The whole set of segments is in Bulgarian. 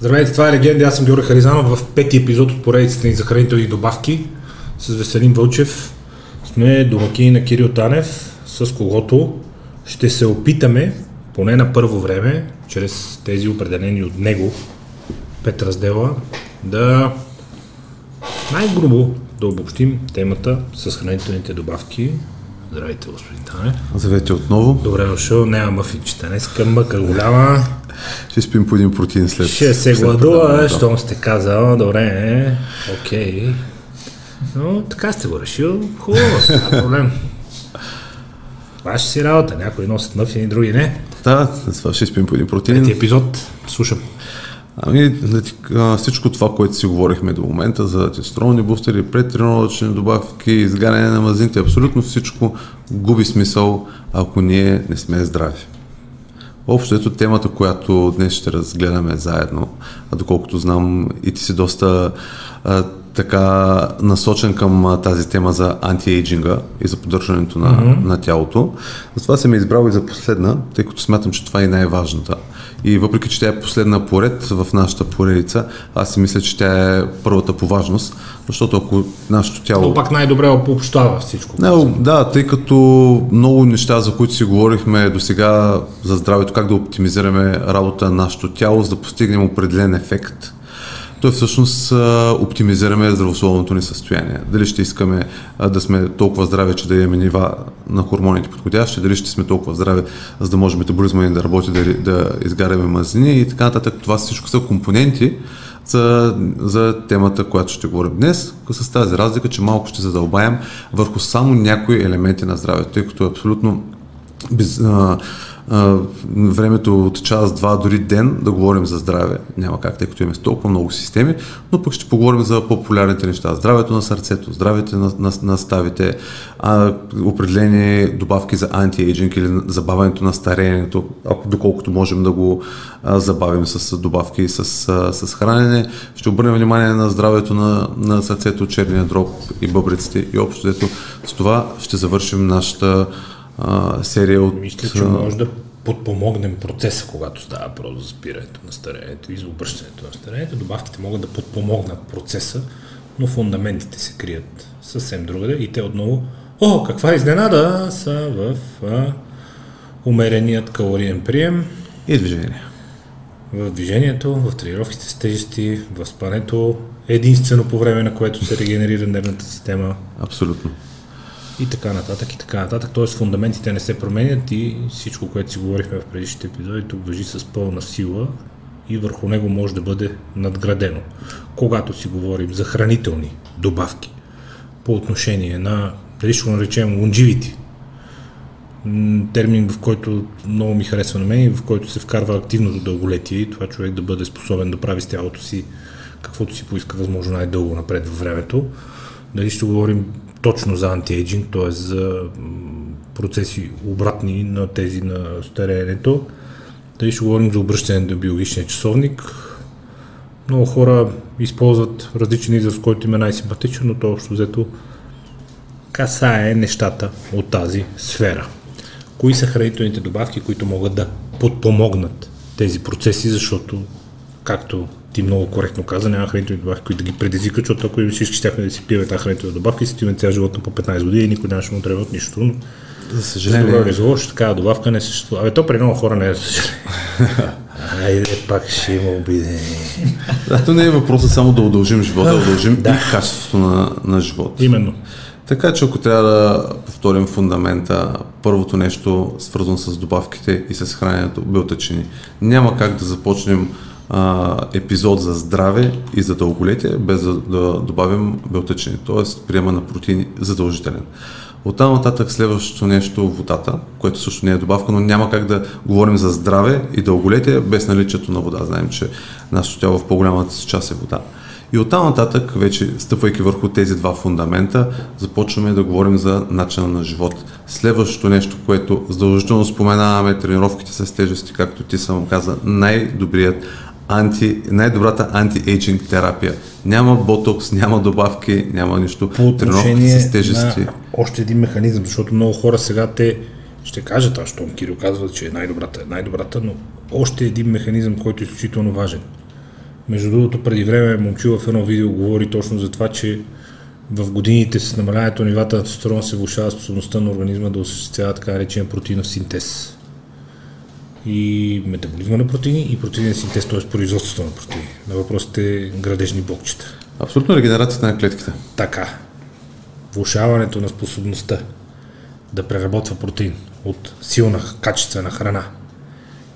Здравейте, това е Легенда. Аз съм Георги Харизанов в пети епизод от поредицата ни за хранителни добавки с Веселин Вълчев. Сме домакини на Кирил Танев, с когото ще се опитаме, поне на първо време, чрез тези определени от него пет раздела, да най-грубо да обобщим темата с хранителните добавки. Здравейте, господин Танев. Здравейте отново. Добре дошъл, няма мъфинчета. Днеска мъка голяма. Ще спим по един протеин след. Ще се гладува, щом сте казал, добре, окей. Но така сте го решил, хубаво, няма проблем. Ваша си работа, някои носят мъфини, други не. Да, след това ще спим по един протеин. Трети епизод, слушам. Ами, а, всичко това, което си говорихме до момента за тестостеронни бустери, предтренировъчни добавки, изгаряне на мазните, абсолютно всичко губи смисъл, ако ние не сме здрави. Общо ето темата, която днес ще разгледаме заедно, а доколкото знам и ти си доста а, така насочен към а, тази тема за антиейджинга и за поддържането на, mm-hmm. на тялото. Затова съм избрал и за последна, тъй като смятам, че това е най-важната. И въпреки, че тя е последна поред в нашата поредица, аз си мисля, че тя е първата по важност, защото ако нашето тяло... Но пак най-добре обобщава всичко. Не, да, тъй като много неща, за които си говорихме до сега за здравето, как да оптимизираме работа на нашето тяло, за да постигнем определен ефект, то всъщност а, оптимизираме здравословното ни състояние. Дали ще искаме да сме толкова здрави, че да имаме нива на хормоните подходящи, дали ще сме толкова здрави, за да може метаболизма ни да работи, да, да изгаряме мазнини и така нататък. Това всичко са компоненти за, за темата, която ще говорим днес, с тази разлика, че малко ще задълбаем върху само някои елементи на здравето, тъй като е абсолютно без, а, времето от час, два, дори ден да говорим за здраве. Няма как, тъй като имаме толкова много системи, но пък ще поговорим за популярните неща. Здравето на сърцето, здравето на, на, на ставите, а, определени добавки за антиейджинг или забавянето на стареенето, ако доколкото можем да го а, забавим с добавки с, а, с хранене. Ще обърнем внимание на здравето на, на сърцето, черния дроб и бъбриците и общо дето с това ще завършим нашата а, серия от... Мисля, че може да подпомогнем процеса, когато става въпрос за спирането на старението и за обръщането на старението. Добавките могат да подпомогнат процеса, но фундаментите се крият съвсем другаде и те отново, о, каква изненада, са в а, умереният калориен прием, И движение. в движението, в тренировките с тежести, в спането, единствено по време на което се регенерира нервната система Абсолютно. И така нататък и така нататък. Тоест фундаментите не се променят и всичко, което си говорихме в предишните епизоди, тук въжи с пълна сила и върху него може да бъде надградено. Когато си говорим за хранителни добавки по отношение на, дали ще го наречем лонживити, термин, в който много ми харесва на мен и в който се вкарва активното дълголетие и това човек да бъде способен да прави с тялото си каквото си поиска възможно най-дълго напред във времето. Дали ще говорим точно за антиейджинг, т.е. за процеси обратни на тези на стареенето. Дали ще говорим за обръщане на биологичния часовник. Много хора използват различен израз, който им е най-симпатичен, но то общо взето касае нещата от тази сфера. Кои са хранителните добавки, които могат да подпомогнат тези процеси, защото, както ти много коректно каза, няма хранителни добавки, които да ги предизвикат, защото ако всички щяхме да си пием тази хранителна добавка и си стиме цял живот на по 15 години и никой нямаше му трябва от нищо. Но За добро съжаление, за лошо, такава добавка не съществува. Абе, то при много хора не е съжаление. Айде, пак ще има обидени. да, то не е въпросът само да удължим живота, да удължим и качеството на, на живота. Именно. Така че ако трябва да повторим фундамента, първото нещо свързано с добавките и с храненето, белтъчини. Няма как да започнем а, епизод за здраве и за дълголетие, без да, да добавим белтъчини, т.е. приема на протеини задължителен. От там нататък следващото нещо водата, което също не е добавка, но няма как да говорим за здраве и дълголетие без наличието на вода. Знаем, че нашето тяло в по-голямата си част е вода. И оттам нататък, вече стъпвайки върху тези два фундамента, започваме да говорим за начина на живот. Следващото нещо, което задължително споменаваме, тренировките с тежести, както ти съм каза, най-добрият анти, най-добрата антиейджинг терапия. Няма ботокс, няма добавки, няма нищо. по Тренировки с тежести. на още един механизъм, защото много хора сега те ще кажат, а щом Кирил казва, че е най-добрата, е най-добрата, но още един механизъм, който е изключително важен. Между другото, преди време момчил в едно видео говори точно за това, че в годините с намаляването на нивата на тестостерон се влушава способността на организма да осъществява така наречен протеинов синтез. И метаболизма на протеини и протеинен синтез, т.е. производството на протеини. На въпросите градежни блокчета. Абсолютно регенерацията на клетките. Така. Влушаването на способността да преработва протеин от силна, качествена храна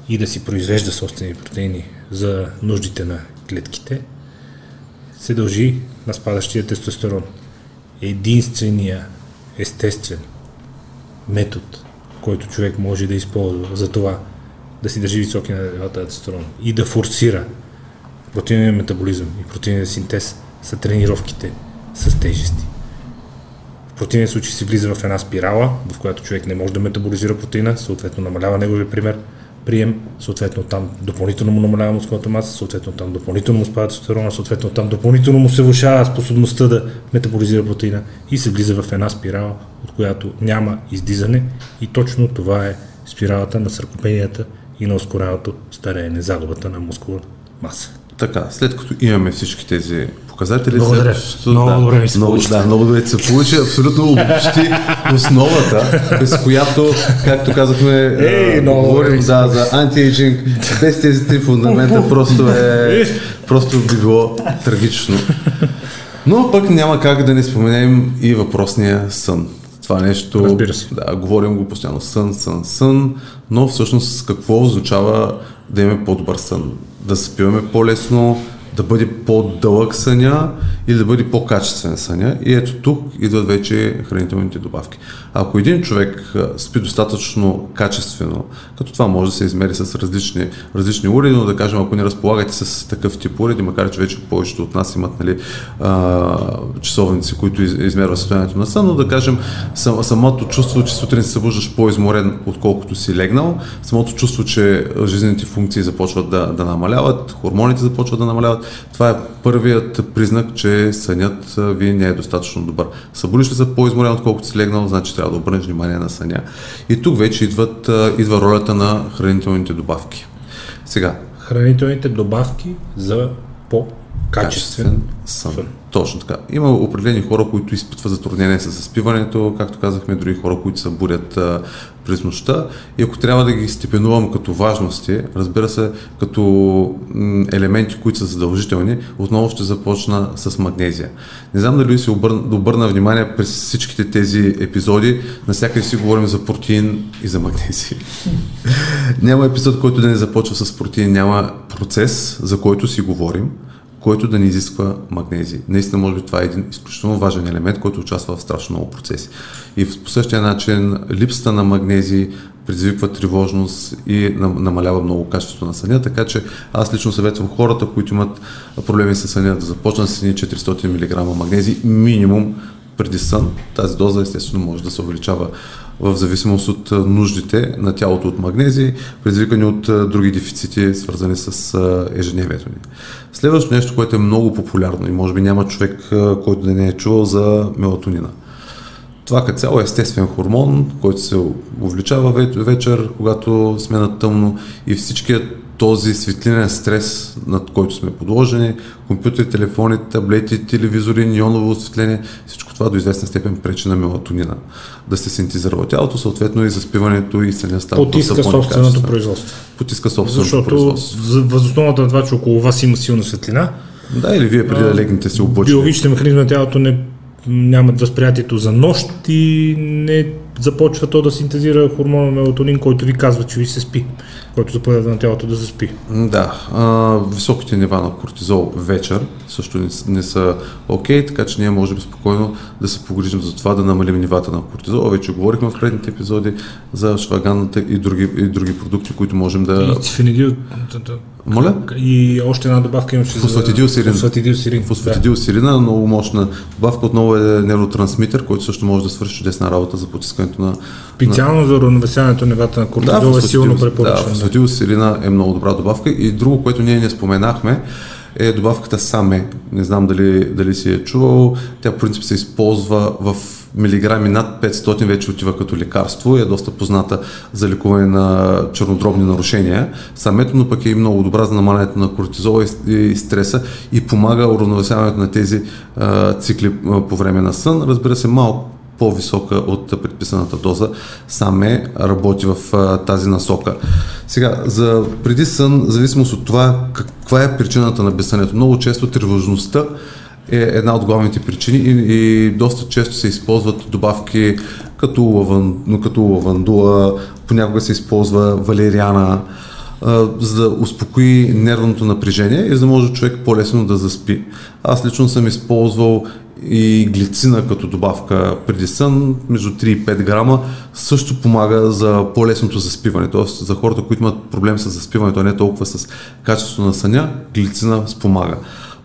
и да си произвежда собствени протеини за нуждите на клетките, се дължи на спадащия тестостерон. Единствения естествен метод, който човек може да използва за това да си държи високи на нивата тестостерон и да форсира протеиния метаболизъм и протеиния синтез са тренировките с тежести. В противен случай се влиза в една спирала, в която човек не може да метаболизира протеина, съответно намалява неговия пример, прием, съответно там допълнително му намалява мускулната маса, съответно там допълнително му спада тестостерона, съответно там допълнително му се влушава способността да метаболизира протеина и се влиза в една спирала, от която няма издизане и точно това е спиралата на съркопенията и на ускореното стареене, загубата на мускулна маса. Така, след като имаме всички тези показатели. Благодаря. След, много да, добре ми се много, получи. Да, много добре се получи. Абсолютно обобщи основата, без която, както казахме, Ей, а, много говорим да, за антиейджинг. Без тези три фундамента просто е просто би било трагично. Но пък няма как да не споменем и въпросния сън. Това нещо, Разбира се. да, говорим го постоянно сън, сън, сън, но всъщност какво означава да имаме по-добър сън? Да спиваме по-лесно, да бъде по-дълъг съня или да бъде по-качествен съня. И ето тук идват вече хранителните добавки. Ако един човек спи достатъчно качествено, като това може да се измери с различни, различни уреди, но да кажем, ако не разполагате с такъв тип уреди, макар че вече повечето от нас имат нали, часовници, които из, измерват състоянието на сън, но да кажем сам, самото чувство, че сутрин се събуждаш по-изморен, отколкото си легнал, самото чувство, че жизнените функции започват да, да намаляват, хормоните започват да намаляват, това е първият признак, че сънят ви не е достатъчно добър. Събудиш ли се по-изморен, отколкото си легнал, значи трябва да обърнеш внимание на съня. И тук вече идват, идва ролята на хранителните добавки. Сега, Хранителните добавки за по-качествен качествен сън. сън. Точно така. Има определени хора, които изпитват затруднение с заспиването, както казахме, други хора, които се будят а, през нощта. И ако трябва да ги степенувам като важности, разбира се, като елементи, които са задължителни, отново ще започна с магнезия. Не знам дали си обърна, обърна внимание през всичките тези епизоди, навсякъде си говорим за протеин и за магнезия. няма епизод, който да не започва с протеин, няма процес, за който си говорим, който да не изисква магнезия. Наистина, може би това е един изключително важен елемент, който участва в страшно много процеси. И по същия начин липсата на магнезии предизвиква тревожност и нам- намалява много качеството на съня, така че аз лично съветвам хората, които имат проблеми с съня, да започнат с едни 400 мг магнезии минимум преди сън. Тази доза естествено може да се увеличава в зависимост от нуждите на тялото от магнезии, предизвикани от други дефицити, свързани с ежедневието ни. Следващото нещо, което е много популярно и може би няма човек, който да не е чувал за мелатонина. Това като цяло е естествен хормон, който се увеличава ве- вечер, когато сме на тъмно и всичкият този светлинен стрес, над който сме подложени, компютри, телефони, таблети, телевизори, неоново осветление, всичко това до известна степен пречи на мелатонина да се синтезира от тялото, съответно и заспиването и съня става Потиска собственото производство. Потиска собственото Защото производство. за- възосновата на това, че около вас има силна светлина, Да, или вие преди да легнете си облъчени. биологичните механизми на тялото не нямат възприятието за нощ и не започва то да синтезира хормона мелатонин, който ви казва, че ви се спи, който заповяда на тялото да заспи. Да, а, високите нива на кортизол вечер също не, не са окей, така че ние можем спокойно да се погрижим за това да намалим нивата на кортизол. Вече говорихме в предните епизоди за шваганната и други, и други продукти, които можем да... И цифенидил, Моля? и още една добавка имаше Фосфатидилсерин. за... Фосфатидилсерин. Да. Много мощна добавка, отново е нейротрансмитер, който също може да свърши чудесна работа за потискането на... Специално за уравновесяването на нивата на кортизол е силно препоръчван. Да, Да, фосфатидилсерина е много добра добавка. И друго, което ние не споменахме, е добавката САМЕ. Не знам дали, дали си е чувал. Тя в принцип се използва в милиграми над 500 вече отива като лекарство и е доста позната за лекуване на чернодробни нарушения. Самето, но пък е и много добра за намалянето на кортизола и стреса и помага уравновесяването на тези а, цикли по време на сън. Разбира се, малко по-висока от предписаната доза, саме работи в а, тази насока. Сега, за преди сън, зависимост от това каква е причината на безсънието, много често тревожността е една от главните причини и, и доста често се използват добавки като, лаван, като лавандула, понякога се използва валериана, а, за да успокои нервното напрежение и за да може човек по-лесно да заспи. Аз лично съм използвал и глицина като добавка преди сън, между 3 и 5 грама, също помага за по-лесното заспиване. Тоест за хората, които имат проблем с заспиването, а не толкова с качеството на съня, глицина спомага.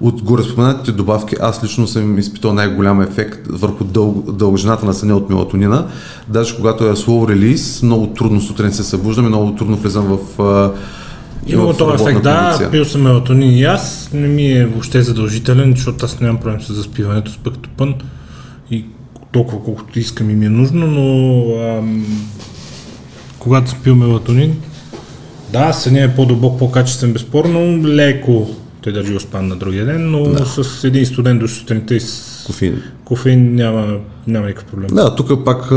От горе споменатите добавки аз лично съм изпитал най-голям ефект върху дъл, дължината на съня от мелатонина. Даже когато е slow релиз, много трудно сутрин се събуждам и много трудно влизам в има този ефект, да, пил съм мелатонин и аз, не ми е въобще задължителен, защото аз нямам проблем с заспиването, спък пън и толкова колкото искам и ми е нужно, но ам, когато съм пил мелатонин, да, съня е по-дълбок, по-качествен, безспорно, леко той държи успан на другия ден, но да. с един студент до сутринта и с кофеин. Кофеин няма, няма никакъв проблем. Да, тук пак а,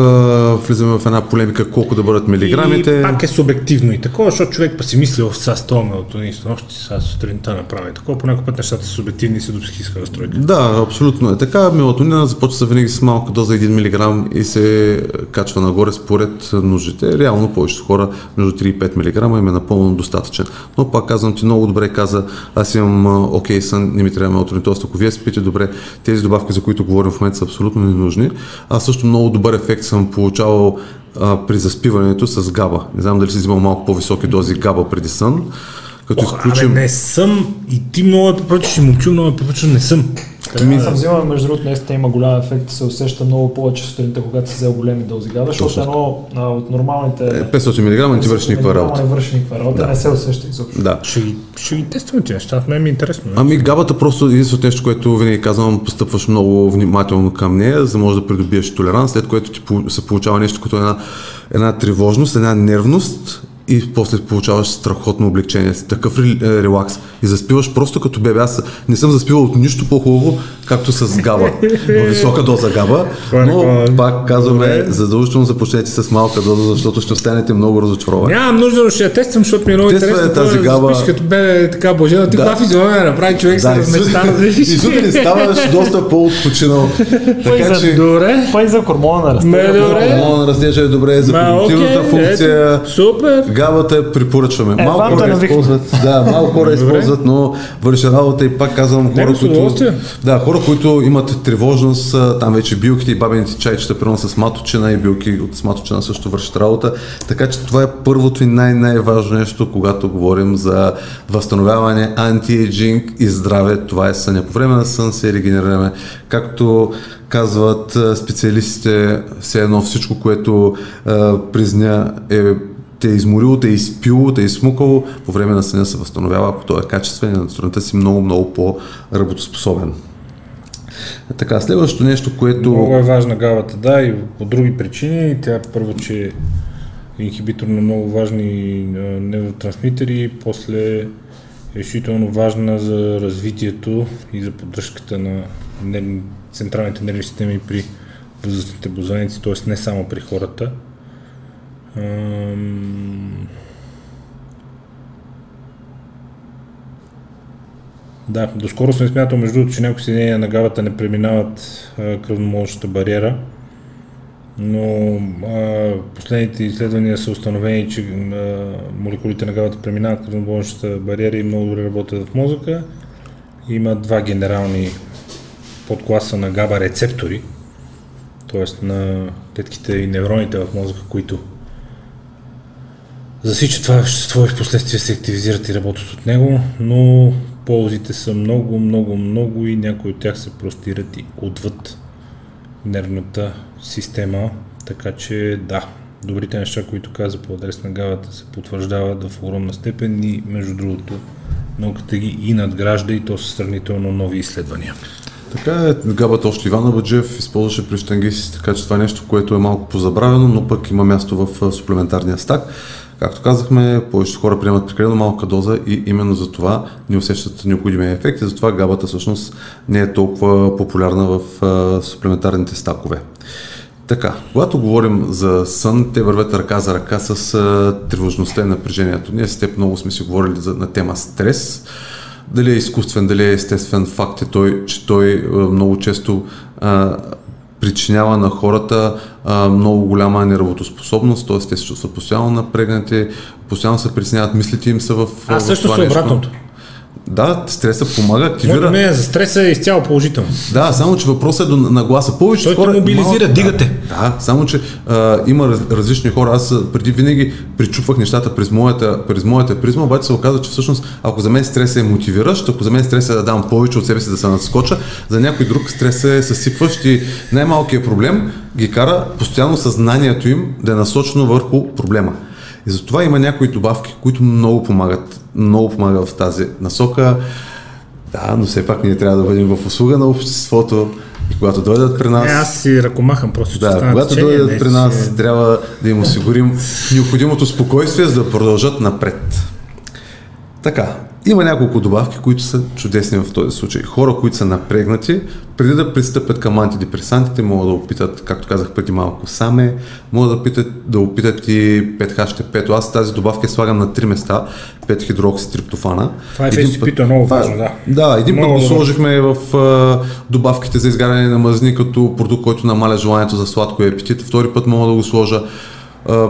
влизаме в една полемика колко да бъдат милиграмите. И пак е субективно и такова, защото човек па си мисли, в сега с мелатонин, нощи, сега сутринта направи такова, по някой път нещата са субективни и се до психическа разстройка. Да, абсолютно е така. Мелатонина започва винаги с малка доза 1 мг и се качва нагоре според нуждите. Реално повечето хора между 3 и 5 мг им е напълно достатъчен. Но пак казвам ти много добре каза, аз имам окей сън, не ми трябва мелатонин. Тоест, ако вие спите добре, тези добавки, за които говорим в момента са абсолютно ненужни. Аз също много добър ефект съм получавал а, при заспиването с габа. Не знам дали си взимал малко по-високи дози габа преди сън. Като Ох, изключим... Абе, не съм и ти много е препоръчаш и момчу много е препоръчаш, не съм. Ами, съм взимал, между другото, наистина има голям ефект и се усеща много повече сутринта, когато се взел големи дози габа, защото едно а, от нормалните... 500 мг не ти върши никаква работа. Не върши никаква работа, да. не се усеща изобщо. Да. Ще ще ги тестваме тези неща, мен ми е интересно. Не? Ами габата просто единственото нещо, което винаги казвам, постъпваш много внимателно към нея, за да можеш да придобиеш толеранс, след което ти се получава нещо като една, една тревожност, една нервност и после получаваш страхотно облегчение, такъв е, релакс и заспиваш просто като бебе. Аз не съм заспивал от нищо по-хубаво, както с габа, в висока доза габа, но пак казваме, задължително започнете с малка доза, защото ще останете много разочаровани. Нямам нужда, но ще я тествам, защото ми е много интересно. Е тази габа. Да като бебе така божена, ти каква физиономия направи човек да, с размечтана. И сутрин ставаш доста по-отпочинал. така че... Добре. Пай за хормона на растежа. Хормона на растежа е добре, за когнитивната функция. Супер. Габата препоръчваме. Е, малко хора използват, да, малко хора използват, но върши работа и пак казвам хора, които, да, хора, които имат тревожност, там вече билките и бабените чайчета, примерно с маточина и билки от сматочина също вършат работа. Така че това е първото и най-най-важно нещо, когато говорим за възстановяване, антиеджинг и здраве. Това е съня. По време на сън се регенерираме. Както казват специалистите, все едно всичко, което а, призня е те е изморило, те е изпило, те е измукало, по време на съня се възстановява, ако той е качествен на сутринта си много, много по-работоспособен. Така, следващото нещо, което... Много е важна гавата, да, и по други причини. Тя първо, че е инхибитор на много важни невротрансмитери, после е решително важна за развитието и за поддръжката на централните нервни системи при възрастните бозаници, т.е. не само при хората. Да, доскоро съм смятал между другото, че някои съединения на гавата не преминават кръвномолъчната бариера, но а, последните изследвания са установени, че а, молекулите на гавата преминават кръвномолъчната бариера и много добре работят в мозъка. Има два генерални подкласа на габа рецептори, т.е. на тетките и невроните в мозъка, които засичат това вещество и в последствие се активизират и работят от него, но ползите са много, много, много и някои от тях се простират и отвъд нервната система, така че да, добрите неща, които каза по адрес на гавата се потвърждават в огромна степен и между другото науката ги и надгражда и то са сравнително нови изследвания. Така е, габата още Иван Абаджев използваше при штангисти, така че това е нещо, което е малко позабравено, но пък има място в суплементарния стак. Както казахме, повечето хора приемат прекалено малка доза и именно за това не усещат необходимия ефект и затова габата всъщност не е толкова популярна в суплементарните стакове. Така, когато говорим за сън, те вървят ръка за ръка с тревожността и напрежението. Ние с теб много сме си говорили за, на тема стрес. Дали е изкуствен, дали е естествен, факт е той, че той много често а, причинява на хората а, много голяма неработоспособност, т.е. те се чувстват постоянно напрегнати, постоянно се притесняват, мислите им са в. А също са обратното. Да, стреса помага, активира. Моето мнение за стреса е изцяло положително. Да, само че въпросът е до нагласа. Повече Той хора. те мобилизира, малко- дигате. Да, да, само че а, има раз, различни хора. Аз преди винаги причупвах нещата през моята, през моята призма, обаче се оказа, че всъщност ако за мен стресът е мотивиращ, ако за мен стресът е да дам повече от себе си да се надскоча, за някой друг стресът е съсипващ и най-малкият проблем ги кара постоянно съзнанието им да е насочено върху проблема. И затова има някои добавки, които много помагат. Много помагат в тази насока. Да, но все пак ние трябва да бъдем в услуга на обществото и когато дойдат при нас... Не, аз си ръкомахам просто, че Да, стана когато течение, дойдат не при нас, трябва да им осигурим необходимото спокойствие, за да продължат напред. Така, има няколко добавки, които са чудесни в този случай. Хора, които са напрегнати, преди да пристъпят към антидепресантите, могат да опитат, както казах преди малко, саме, могат да, питат, да опитат и 5H5. Аз тази добавка слагам на три места, 5 хидрокситриптофана. Това е път- е много важно, да. Да, един път Много го добре. сложихме в а, добавките за изгаряне на мазни като продукт, който намаля желанието за сладко и апетит. Втори път мога да го сложа а,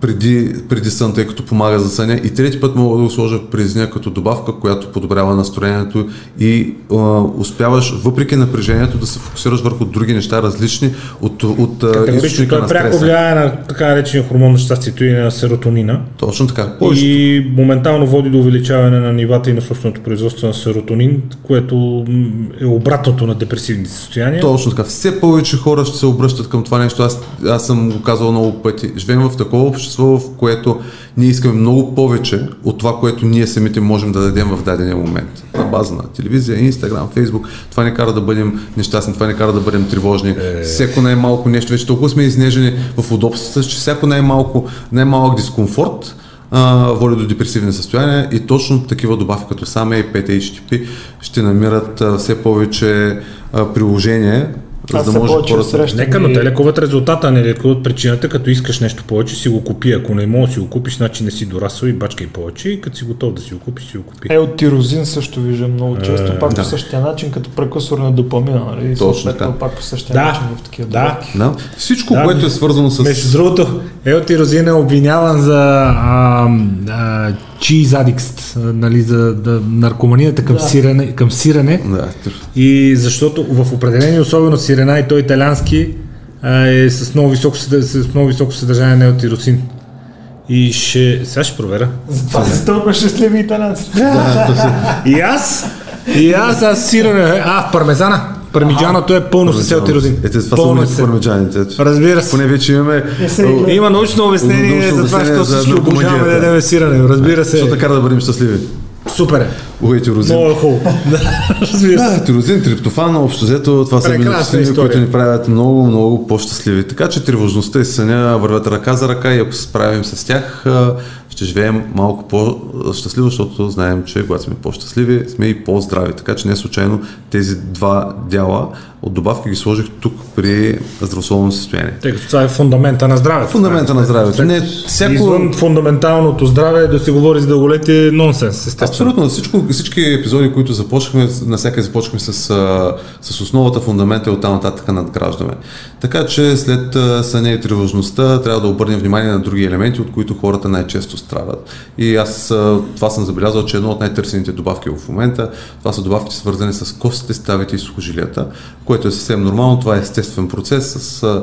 преди, преди сън, тъй като помага за съня. И трети път мога да го сложа през нея като добавка, която подобрява настроението и а, успяваш, въпреки напрежението, да се фокусираш върху други неща, различни от, от източника на пряко стреса. влияе на така наречения хормон на щастието и на серотонина. Точно така. Повечето И моментално води до увеличаване на нивата и на собственото производство на серотонин, което е обратното на депресивните състояния. Точно така. Все повече хора ще се обръщат към това нещо. Аз, аз съм го казал много пъти. Живеем в такова общество, в което ние искаме много повече от това, което ние самите можем да дадем в дадения момент. На база на телевизия, Инстаграм, Фейсбук. Това не кара да бъдем нещастни, това не кара да бъдем тревожни. Е... Всяко най-малко нещо, вече толкова сме изнежени в удобствата, че всяко най-малко, най-малък дискомфорт а, води до депресивни състояния и точно такива добавки като саме и 5-HTP ще намират а, все повече а, приложение, за Аз да се може повече хората... срещам Нека, но те лекуват резултата, не лекуват причината, като искаш нещо повече, си го купи. Ако не можеш да си го купиш, значи не си дорасъл и бачкай повече. И като си готов да си го купиш, си го купи. Елтирозин също виждам много често, Е, пак да. по същия начин, като прекусор на допамина, нали? Точно така. Пак по същия Да, начин в такива да. Да. Всичко, Да, което е свързано с... Между другото, Елтирозин е обвиняван за а, а, cheese addicts, а, нали, за да, наркоманията към, Да. сирене, към сирене. Да, И защото в определени, особено сирена и той италиански, а, е с много високо, с много високо съдържание на елтиросин. И ще... Сега ще проверя. Затова са толкова щастливи италянци. И аз, и аз, аз сирене, а, в пармезана. Пармиджаното е пълно с елтирозин. Ете, това са Пълно умните с- пармеджаните. ето. Разбира се. Поне вече имаме... Е, Има научно обяснение Научно за това, защото за всички обожаваме да ядем сирене. Разбира Защото се. така да бъдем щастливи. Супер е. Уейте розин. Много е хубаво. Да, разбира се. Да, тирозин, триптофан, общо взето, това са история. които ни правят много, много по-щастливи. Така че тревожността и съня вървят ръка за ръка и ако се справим с тях, ще живеем малко по-щастливо, защото знаем, че когато сме по-щастливи, сме и по-здрави. Така че не случайно тези два дяла от добавки ги сложих тук при здравословно състояние. Тъй като това е фундамента на здравето. Фундамента на здравето. Не, всяко... Извън фундаменталното здраве да се говори за дълголетие е нонсенс, естествено. Абсолютно. Всичко, всички епизоди, които започнахме, навсякъде започнахме с, с основата, фундамента и оттам нататък надграждаме. Така че след съня и тревожността трябва да обърнем внимание на други елементи, от които хората най-често страдат. И аз това съм забелязал, че едно от най-търсените добавки в момента, това са добавки свързани с костите, ставите и сухожилията, което е съвсем нормално. Това е естествен процес с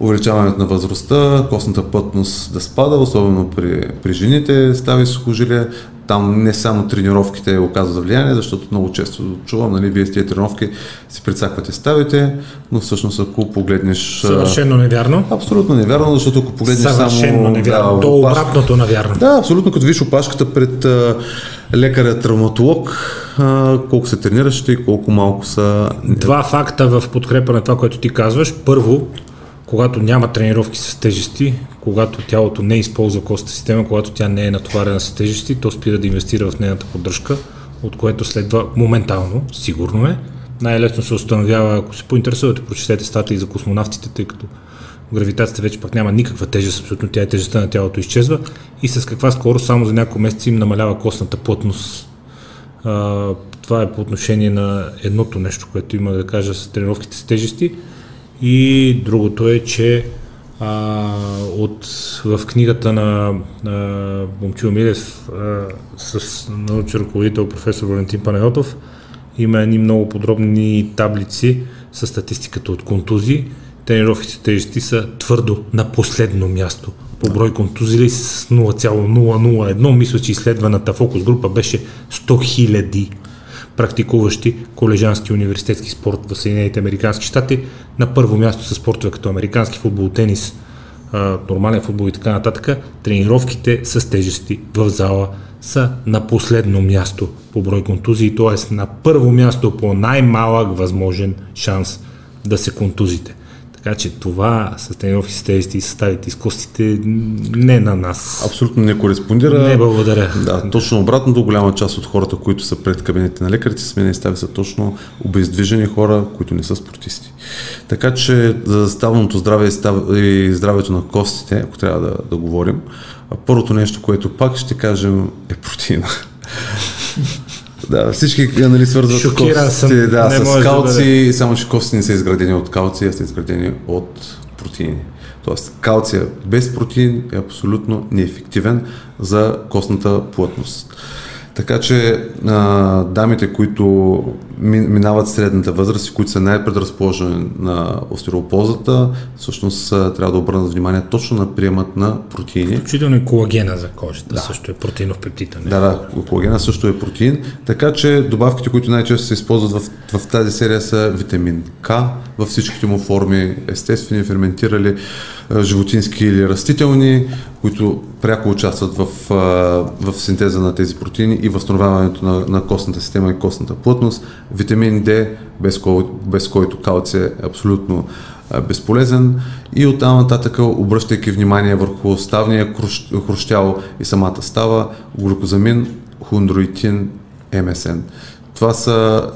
увеличаването на възрастта, костната пътност да спада, особено при, при жените стави сухожилия. Там не само тренировките оказват влияние, защото много често чувам, нали, вие с тези тренировки си прецаквате ставите, но всъщност ако погледнеш... Съвършено невярно. Абсолютно невярно, защото ако погледнеш Съвършено само... невярно. да, То обратното на вярно. да, абсолютно. Като виж опашката пред, а, лекаря травматолог, а, колко са трениращи и колко малко са... Два факта в подкрепа на това, което ти казваш. Първо, когато няма тренировки с тежести, когато тялото не използва костната система, когато тя не е натоварена с тежести, то спира да инвестира в нейната поддръжка, от което следва моментално, сигурно е. Най-лесно се установява, ако се поинтересувате, прочетете статии за космонавтите, тъй като гравитацията вече пък няма никаква тежест, абсолютно тя е тежестта на тялото изчезва и с каква скорост само за няколко месеца им намалява костната плътност. А, това е по отношение на едното нещо, което има да кажа с тренировките с тежести. И другото е, че а, от, в книгата на, на Момчил Милев а, с научен ръководител професор Валентин Панайотов има едни много подробни таблици с статистиката от контузии. Тренировките тежести са твърдо на последно място по брой контузили с 0,001. Мисля, че изследваната фокус група беше 100 000 практикуващи колежански университетски спорт в Съединените Американски щати. На първо място са спортове като американски футбол, тенис, нормален футбол и така нататък. Тренировките с тежести в зала са на последно място по брой контузии, т.е. на първо място по най-малък възможен шанс да се контузите. Така че това с тренировки с тези и съставите и с костите не на нас. Абсолютно не кореспондира. Не благодаря. Да, точно обратното. Голяма част от хората, които са пред кабинетите на лекарите, с мен стави са точно обездвижени хора, които не са спортисти. Така че за ставното здраве и здравето на костите, ако трябва да, да говорим, първото нещо, което пак ще кажем е протеина. Да, всички нали, свързват Шокиран костите съм. да, с да калци, бъде. само че костите не са изградени от калци, а са изградени от протеини. Тоест, калция без протеин е абсолютно неефективен за костната плътност. Така че а, дамите, които минават средната възраст които са най-предразположени на остеропозата, всъщност а, трябва да обърнат внимание точно на приемат на протеини. Включително и колагена за кожата, да. също е протеинов пептид. Да, да, колагена също е протеин, така че добавките, които най-често се използват в, в тази серия са витамин К във всичките му форми, естествени, ферментирали, а, животински или растителни, които пряко участват в, а, в синтеза на тези протеини и възстановяването на, на костната система и костната плътност. Витамин Д, без, кой, без който калци е абсолютно безполезен и оттам нататък, обръщайки внимание върху ставния хрущ, хрущял и самата става, глюкозамин, хондроитин, МСН. Това са,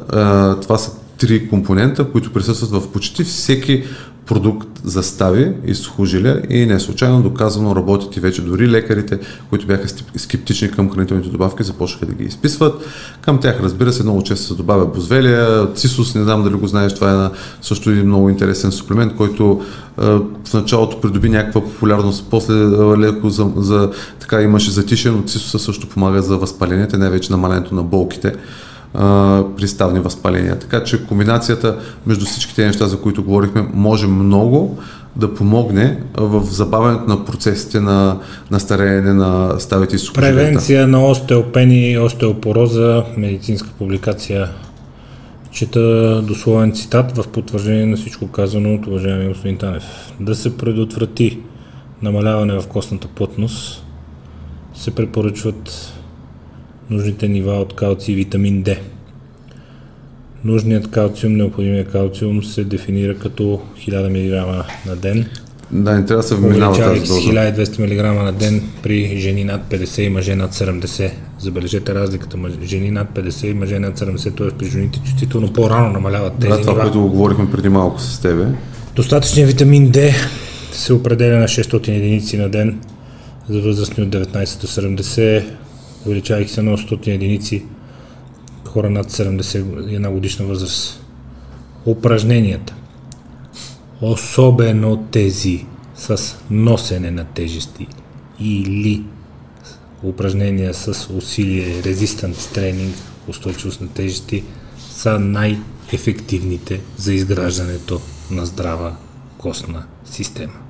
това са три компонента, които присъстват в почти всеки продукт за стави и не случайно доказано работят и вече дори лекарите, които бяха скептични към хранителните добавки, започнаха да ги изписват. Към тях, разбира се, много често се добавя бозвелия, цисус, не знам дали го знаеш, това е също един много интересен суплемент, който в началото придоби някаква популярност, после леко за, за така имаше затишен, но цисуса също помага за възпалението, най-вече намалянето на болките а, при ставни възпаления. Така че комбинацията между всичките неща, за които говорихме, може много да помогне в забавянето на процесите на, на стареене на ставите и сухожилията. Превенция на остеопени и остеопороза, медицинска публикация. Чета дословен цитат в потвърждение на всичко казано от уважаемия господин Танев. Да се предотврати намаляване в костната плътност, се препоръчват нужните нива от калци и витамин D. Нужният калциум, необходимият калциум се дефинира като 1000 мг на ден, Да, не трябва да се вминава тази доза. 1200 мг на ден при жени над 50 и мъже над 70. Забележете разликата. Жени над 50 и мъже над 70, т.е. при жените чувствително по-рано намаляват тези Да, това, нива. което го говорихме преди малко с тебе. Достатъчният витамин D се определя на 600 единици на ден за възрастни от 19 до 70, увеличавайки се на 100 единици хора над 71 годишна възраст. Упражненията. Особено тези с носене на тежести или упражнения с усилие, резистанс тренинг, устойчивост на тежести са най-ефективните за изграждането на здрава костна система.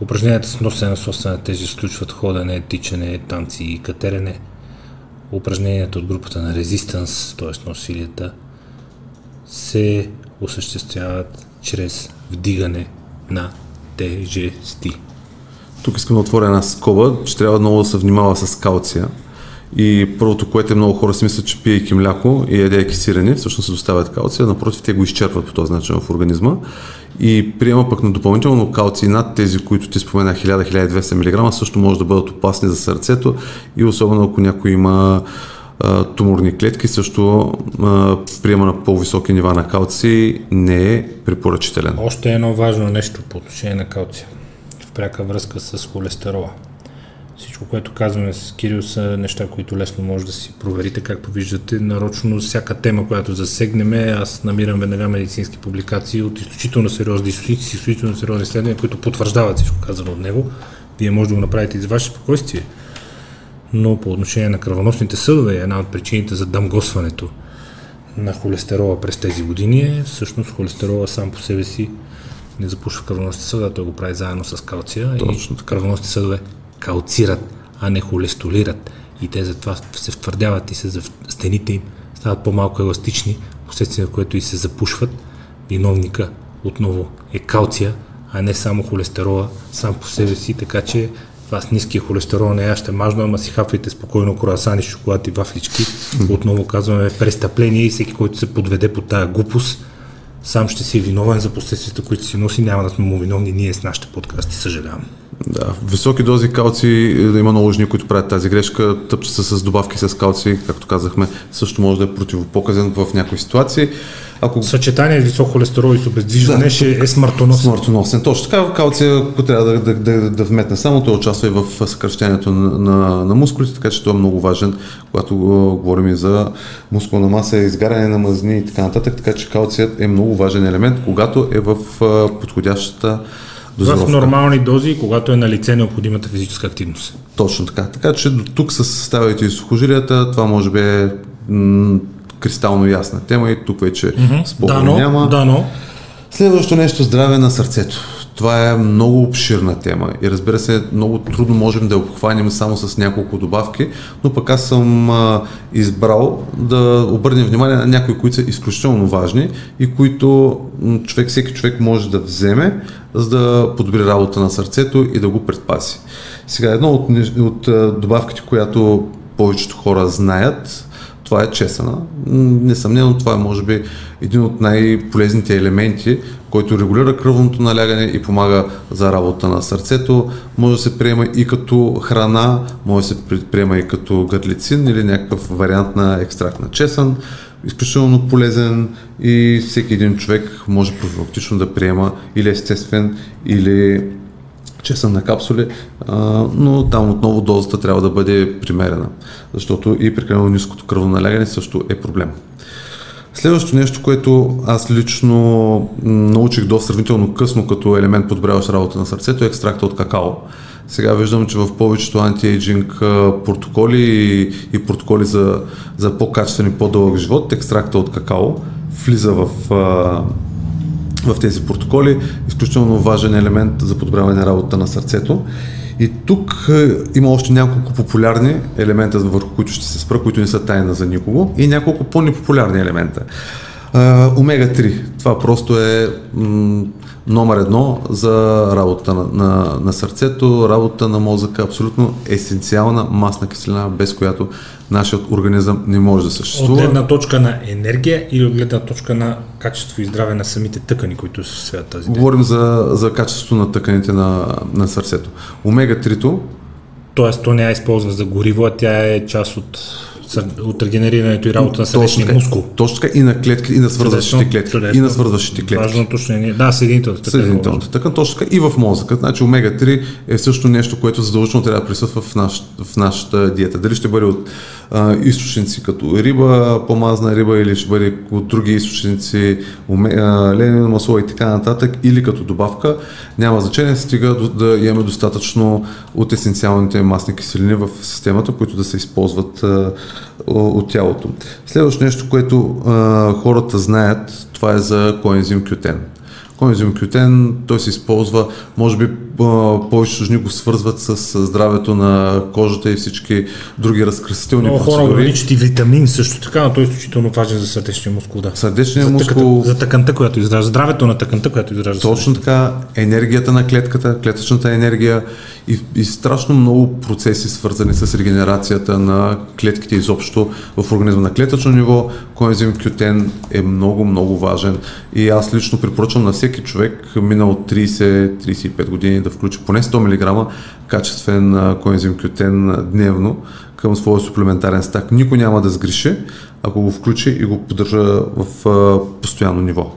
Упражненията с носене на собствена тежест включват ходене, тичане, танци и катерене. Упражненията от групата на резистанс, т.е. на усилията, се осъществяват чрез вдигане на тежести. Тук искам да отворя една скоба, че трябва много да се внимава с калция И първото, което много хора си мислят, че пиейки мляко и ядейки сирене, всъщност се доставят калция, напротив, те го изчерпват по този начин в организма и приема пък на допълнително калци над тези, които ти спомена 1000-1200 мг, също може да бъдат опасни за сърцето и особено ако някой има туморни клетки, също приема на по-високи нива на калци не е препоръчителен. Още едно важно нещо по отношение на калция в пряка връзка с холестерола. Всичко, което казваме с Кирил са неща, които лесно може да си проверите, както виждате. Нарочно всяка тема, която засегнем, аз намирам веднага медицински публикации от изключително сериозни източници, изключително сериозни изследвания, които потвърждават всичко казано от него. Вие може да го направите и за ваше спокойствие. Но по отношение на кръвоносните съдове, една от причините за дъмгосването на холестерола през тези години е всъщност холестерола сам по себе си не запушва кръвоносните съдове, той го прави заедно с калция Точно и кръвоносните съдове калцират, а не холестолират. И те затова се втвърдяват и се стените им стават по-малко еластични, последствие на което и се запушват. Виновника отново е калция, а не само холестерола сам по себе си, така че това с ниския холестерол не яще мажно, ама си хапвайте спокойно круасани, шоколад и вафлички. Отново казваме престъпление и всеки, който се подведе по тая глупост, сам ще си е виновен за последствията, които си носи. Няма да сме му виновни ние с нашите подкасти, съжалявам. Да, високи дози калци, има много жени, които правят тази грешка, тъпче се с добавки с калци, както казахме, също може да е противопоказан в някои ситуации. Ако... Съчетание висок холестерол и с обездвижване да, ще е смъртоносен. Смъртоносен. Точно така, калция, ако трябва да, да, да, да вметне само, той участва и в съкръщението на, на, на мускулите, така че той е много важен, когато говорим и за мускулна маса, изгаряне на мазни и така нататък, така че калцият е много важен елемент, когато е в подходящата дозировка. В нормални дози, когато е на лице необходимата физическа активност. Точно така. Така че до тук с ставите и сухожилията, това може би е м- кристално ясна тема и тук вече mm-hmm. дано, няма. Дано. Следващото нещо здраве на сърцето. Това е много обширна тема и разбира се, много трудно можем да я обхванем само с няколко добавки, но пък аз съм избрал да обърнем внимание на някои, които са изключително важни и които човек, всеки човек може да вземе, за да подобри работа на сърцето и да го предпаси. Сега, едно от, от добавките, която повечето хора знаят, това е чесана. Несъмнено това е може би един от най-полезните елементи, който регулира кръвното налягане и помага за работа на сърцето. Може да се приема и като храна, може да се приема и като гърлицин или някакъв вариант на екстракт на чесън. Изключително полезен и всеки един човек може профилактично да приема или естествен, или чесън на капсули, но там отново дозата трябва да бъде примерена, защото и прекалено ниското кръвно налягане също е проблем. Следващото нещо, което аз лично научих до сравнително късно като елемент подобряващ работа на сърцето е екстракта от какао. Сега виждам, че в повечето антиейджинг протоколи и, и протоколи за, за по-качествен и по-дълъг живот, екстракта от какао влиза в в тези протоколи, изключително важен елемент за подобряване на работа на сърцето. И тук е, има още няколко популярни елемента, върху които ще се спра, които не са тайна за никого, и няколко по-непопулярни елемента. Омега-3. Това просто е номер едно за работа на, на, на сърцето, работа на мозъка, абсолютно есенциална масна киселина, без която нашият организъм не може да съществува. От гледна точка на енергия или от гледна точка на качество и здраве на самите тъкани, които се свят тази ден? Говорим за, за качеството на тъканите на, на сърцето. Омега-3 Тоест, то не е използва за гориво, а тя е част от от регенерирането и работа на сърдечния мускул. Точно така и на клетки, и на свързващите клетки. Чудесно. И на свързващите клетки. Важно уточнение. Да, съединителната тъкан. Съединителната тъкан, точно така и в мозъка. Значи омега-3 е също нещо, което задължително трябва да присъства в, наш, в нашата диета. Дали ще бъде от а, източници като риба, помазна риба или ще бъде от други източници, ленено масло и така нататък, или като добавка, няма значение, стига да имаме достатъчно от есенциалните масни киселини в системата, които да се използват а, от тялото. Следващото нещо, което а, хората знаят, това е за коензим Q10. Коензим Q10, той се използва, може би повечето жени го свързват с здравето на кожата и всички други разкрасителни Много хора наричат и витамин също така, но той е изключително важен за сърдечния мускул. Да. Сърдечния за мускул... за тъканта, която изражда, здравето на тъканта, която изражда. Точно така, енергията на клетката, клетъчната енергия и, и страшно много процеси свързани с регенерацията на клетките изобщо в организма на клетъчно ниво. Коензим Q10 е много, много важен и аз лично препоръчвам на всеки човек, минал 30-35 години, да включи поне 100 мг качествен коензим Q10 дневно към своя суплементарен стак. Никой няма да сгреши, ако го включи и го поддържа в постоянно ниво.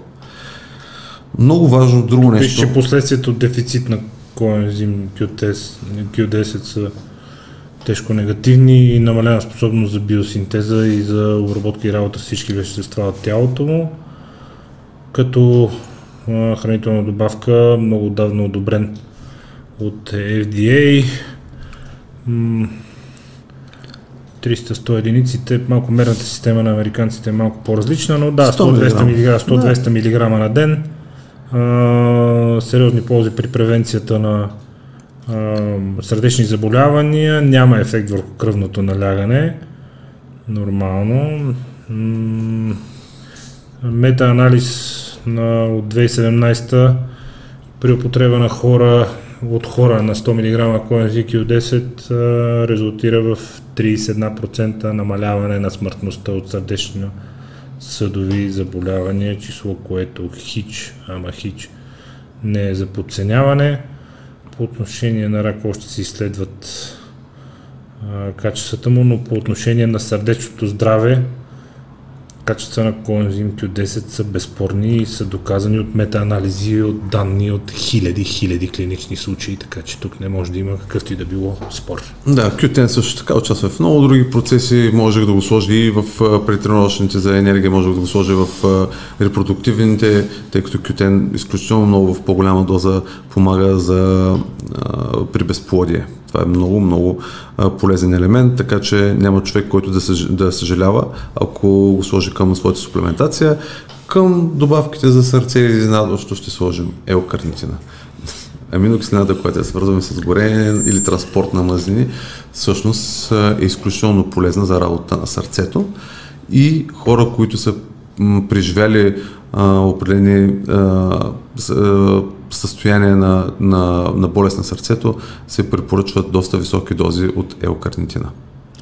Много важно друго нещо. Виж, че последствието от дефицит на коензим Q10, Q10 са тежко негативни и намалена способност за биосинтеза и за обработка и работа с всички вещества от тялото му, като хранителна добавка много отдавна одобрен от FDA. 300-100 единиците, малко мерната система на американците е малко по-различна, но да, 100-200 мг, 100-200 мг на ден. А, сериозни ползи при превенцията на а, сърдечни заболявания, няма ефект върху кръвното налягане. Нормално. М- метаанализ на, от 2017 при употреба на хора от хора на 100 мг коензин Q10 резултира в 31% намаляване на смъртността от сърдечно съдови заболявания, число което хич, ама хич не е за подценяване. По отношение на рак още се изследват качествата му, но по отношение на сърдечното здраве качества на коензим Q10 са безспорни и са доказани от метаанализи, от данни от хиляди, хиляди клинични случаи, така че тук не може да има какъвто и да било спор. Да, Q10 също така участва в много други процеси, може да го сложи и в претренировъчните за енергия, може да го сложи в репродуктивните, тъй като Q10 изключително много в по-голяма доза помага за при безплодие. Това е много, много полезен елемент, така че няма човек, който да, съж... да съжалява, ако го сложи към своята суплементация. Към добавките за сърце или изненадващо ще сложим елкарнитина. Аминокиселината, която е свързвана с горене или транспорт на мазнини, всъщност е изключително полезна за работа на сърцето и хора, които са преживяли а, определени а, състояние на, на, на болест на сърцето, се препоръчват доста високи дози от елкарнитина.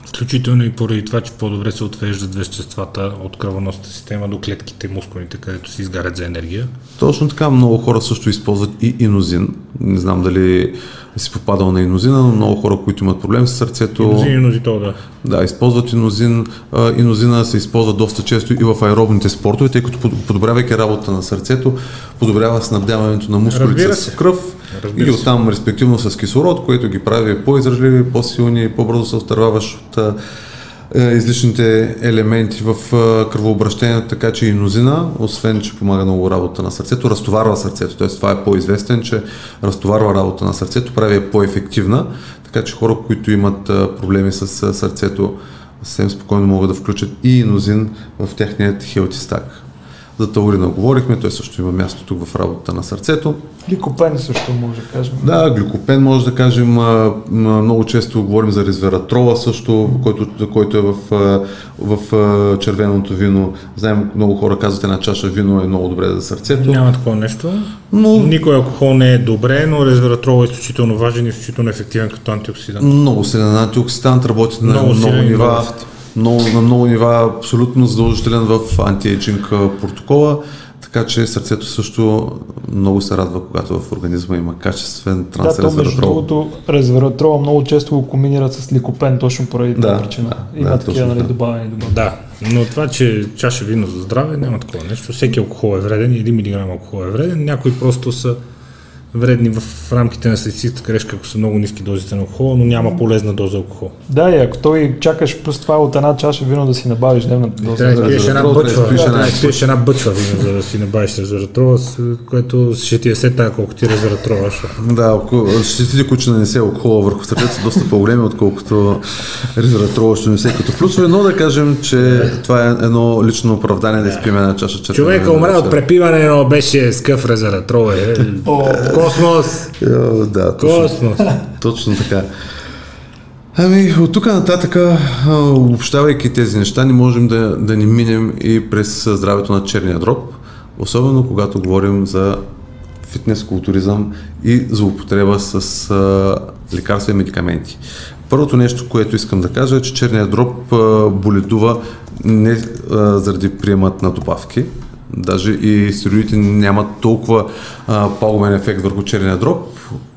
Включително и поради това, че по-добре се отвеждат веществата от кръвоносната система до клетките, мускулите, където се изгарят за енергия. Точно така, много хора също използват и инозин. Не знам дали си попадал на инозина, но много хора, които имат проблем с сърцето... Инозин и инозитол, да. Да, използват инозин. Инозина се използва доста често и в аеробните спортове, тъй като подобрявайки работа на сърцето, подобрява снабдяването на мускулите с кръв Разбира и оттам респективно с кислород, което ги прави по-изражливи, по-силни, по-бързо се отърваваш от е, излишните елементи в кръвообращението, така че и нозина, освен че помага много работа на сърцето, разтоварва сърцето. Т.е. това е по-известен, че разтоварва работа на сърцето, прави я по-ефективна, така че хора, които имат проблеми с сърцето, съвсем спокойно могат да включат и нозин в техният хелти стак. За таурина говорихме, той също има място тук в работата на сърцето. Гликопен също може да кажем. Да, гликопен може да кажем. Много често говорим за резвератрола също, който, който е в, в червеното вино. Знаем, много хора казват, една чаша вино е много добре за сърцето. Няма такова нещо. Но... Никой алкохол не е добре, но резвератрол е изключително важен и изключително ефективен като антиоксидант. Много силен антиоксидант, работи на много, много нива много, на много нива абсолютно задължителен в антиейджинг протокола, така че сърцето също много се радва, когато в организма има качествен трансрезвератрол. Да, между другото, резвератрола много често го комбинират с ликопен, точно поради да, тази причина. Да, има да, такива нали, добавени добавки. Да, но това, че чаша вино за здраве, няма такова нещо. Всеки алкохол е вреден, 1 мг алкохол е вреден, някои просто са вредни в рамките на статистическата грешка, ако са много ниски дозите на алкохол, но няма полезна доза алкохол. Да, и ако той чакаш плюс това от една чаша вино да си набавиш дневната доза. Трябва да пиеш една бъчва, пиеш една бъчва вино, за да си набавиш резератрола, което ще ти е се тая колко ти резератрола. защото- Да, щетите, които ще нанесе алкохола върху сърцето са доста по-големи, отколкото резератрола ще нанесе като плюсове, но да кажем, че това е едно лично оправдание да изпием една чаша червена. Човека умря от препиване, но беше скъв резератрол. Е. Космос! Йо, Да, точно, Космос! точно така. Ами, от тук нататък, общавайки тези неща, не можем да, да ни минем и през здравето на черния дроб, особено когато говорим за фитнес, културизъм и злоупотреба с а, лекарства и медикаменти. Първото нещо, което искам да кажа е, че черният дроб а, боледува не а, заради приемат на добавки, даже и стероидите нямат толкова а, пагубен ефект върху черния дроб,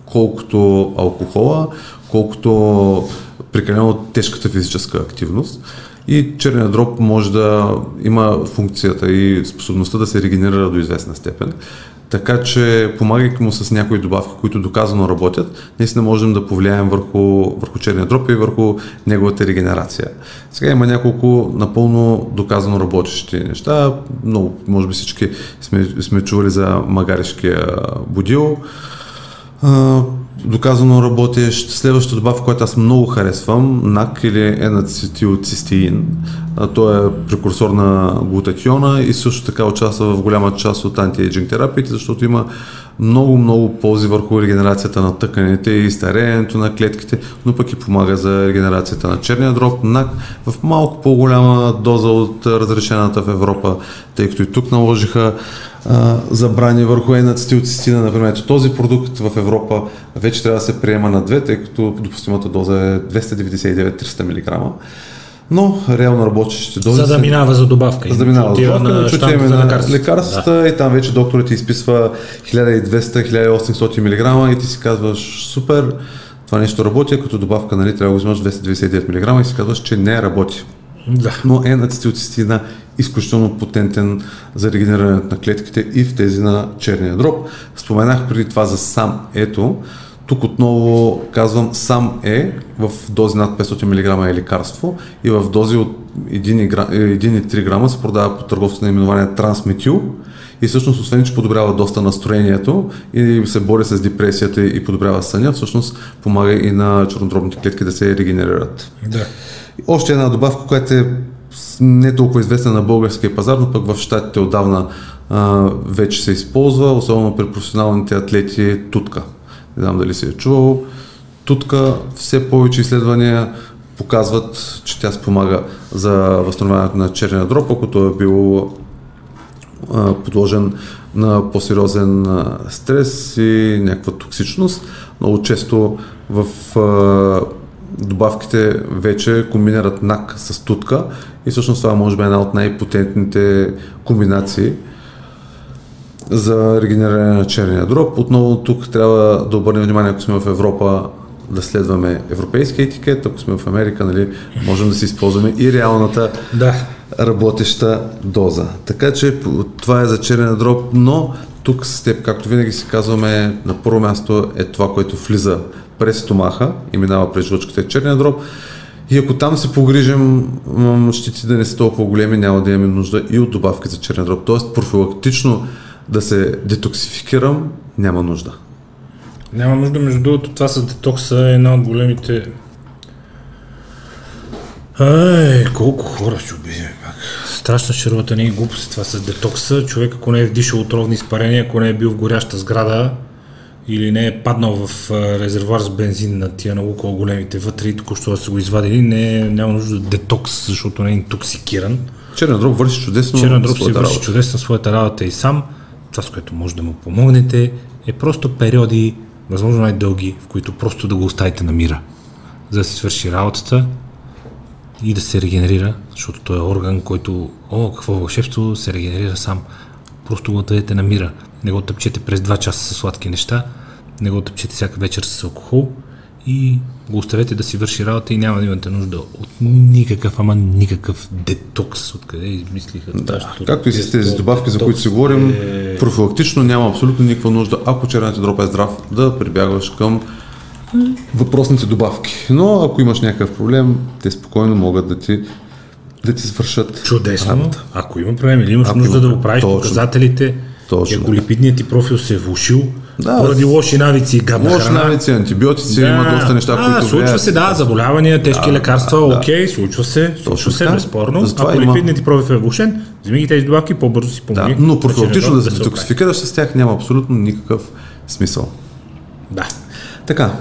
колкото алкохола, колкото прекалено тежката физическа активност. И черният дроб може да има функцията и способността да се регенерира до известна степен. Така че, помагайки му с някои добавки, които доказано работят, наистина можем да повлияем върху, върху черния дроб и върху неговата регенерация. Сега има няколко напълно доказано работещи неща. Много, може би всички сме, сме чували за магаришкия будил. Доказано работещ. Следващата добавка, която аз много харесвам, НАК или енацетилцистеин. Той е прекурсор на глутатиона и също така участва в голяма част от антиейджинг терапиите, защото има много, много ползи върху регенерацията на тъканите и стареенето на клетките, но пък и помага за регенерацията на черния дроб, НАК в малко по-голяма доза от разрешената в Европа, тъй като и тук наложиха а, забрани върху енацетилцистина, например. Този продукт в Европа вече трябва да се приема на две, тъй като допустимата доза е 299-300 мг. Но реално работещите дози За да минава за добавка. за да минава Отива добавка, на за на лекарства. лекарствата и там вече докторът ти изписва 1200-1800 мг и ти си казваш супер, това нещо работи, като добавка нали, трябва да го вземаш 299 мг и си казваш, че не работи. Да. Но е ацетилцистина изключително потентен за регенерирането на клетките и в тези на черния дроб. Споменах преди това за сам ето. Тук отново казвам сам е в дози над 500 мг е лекарство и в дози от 1,3 грама се продава по търговско наименование трансметил и всъщност освен, че подобрява доста настроението и се бори с депресията и подобрява съня, всъщност помага и на чернодробните клетки да се регенерират. Да. Още една добавка, която е не толкова известна на българския пазар, но пък в щатите отдавна а, вече се използва, особено при професионалните атлети тутка. Не знам дали си е чувал. Тутка, все повече изследвания показват, че тя спомага за възстановяването на черния дроб, ако той е бил а, подложен на по-сериозен стрес и някаква токсичност. Много често в а, добавките вече комбинират НАК с тутка и всъщност това може би е една от най-потентните комбинации за регенериране на черния дроб. Отново тук трябва да обърнем внимание, ако сме в Европа, да следваме европейски етикет, ако сме в Америка, нали, можем да си използваме и реалната Да. работеща доза. Така че това е за черен дроб, но тук с теб, както винаги си казваме, на първо място е това, което влиза през стомаха и минава през жлъчката е черния дроб. И ако там се погрижим, м, щети да не са толкова големи, няма да имаме нужда и от добавки за черен дроб. Тоест профилактично да се детоксификирам, няма нужда. Няма нужда, между другото, това с детокса е една от големите... Ай, колко хора ще убием пак. Страшна широта и глупост е това с детокса. Човек, ако не е вдишал отровни изпарения, ако не е бил в горяща сграда или не е паднал в резервуар с бензин на тия на големите вътре и току-що да са го извадили, не, е- няма нужда от детокс, защото не е интоксикиран. Черен дроб върши чудесно Черна дроб си върши чудесно своята работа и сам. Това, с което може да му помогнете, е просто периоди, възможно най-дълги, в които просто да го оставите на мира. За да си свърши работата и да се регенерира, защото той е орган, който, о, какво вълшебство, се регенерира сам. Просто го дадете на мира. Не го тъпчете през 2 часа с сладки неща, не го тъпчете всяка вечер с алкохол и го оставете да си върши работа и няма да имате нужда от никакъв, ама никакъв детокс, откъде измислиха. Да, както и с тези добавки, за които си говорим, е... профилактично няма абсолютно никаква нужда, ако черният дроп е здрав, да прибягваш към въпросните добавки. Но ако имаш някакъв проблем, те спокойно могат да ти да ти свършат Чудесно. Работа. Ако има проблем или имаш ако нужда да го правиш, точно, показателите, точно, ако липидният ти профил се е влушил, да, поради лоши навици и гадна Лоши храна. навици, антибиотици, да, има доста неща, а, които случва влияят. се, да, заболявания, тежки да, лекарства, да, окей, случва се, случва се, безспорно. Ако има... липидният ти профил е влушен, вземи ги тези добавки, по-бързо си помогни. Да, но профилактично да се детоксификираш с тях няма абсолютно никакъв смисъл. Да. Така,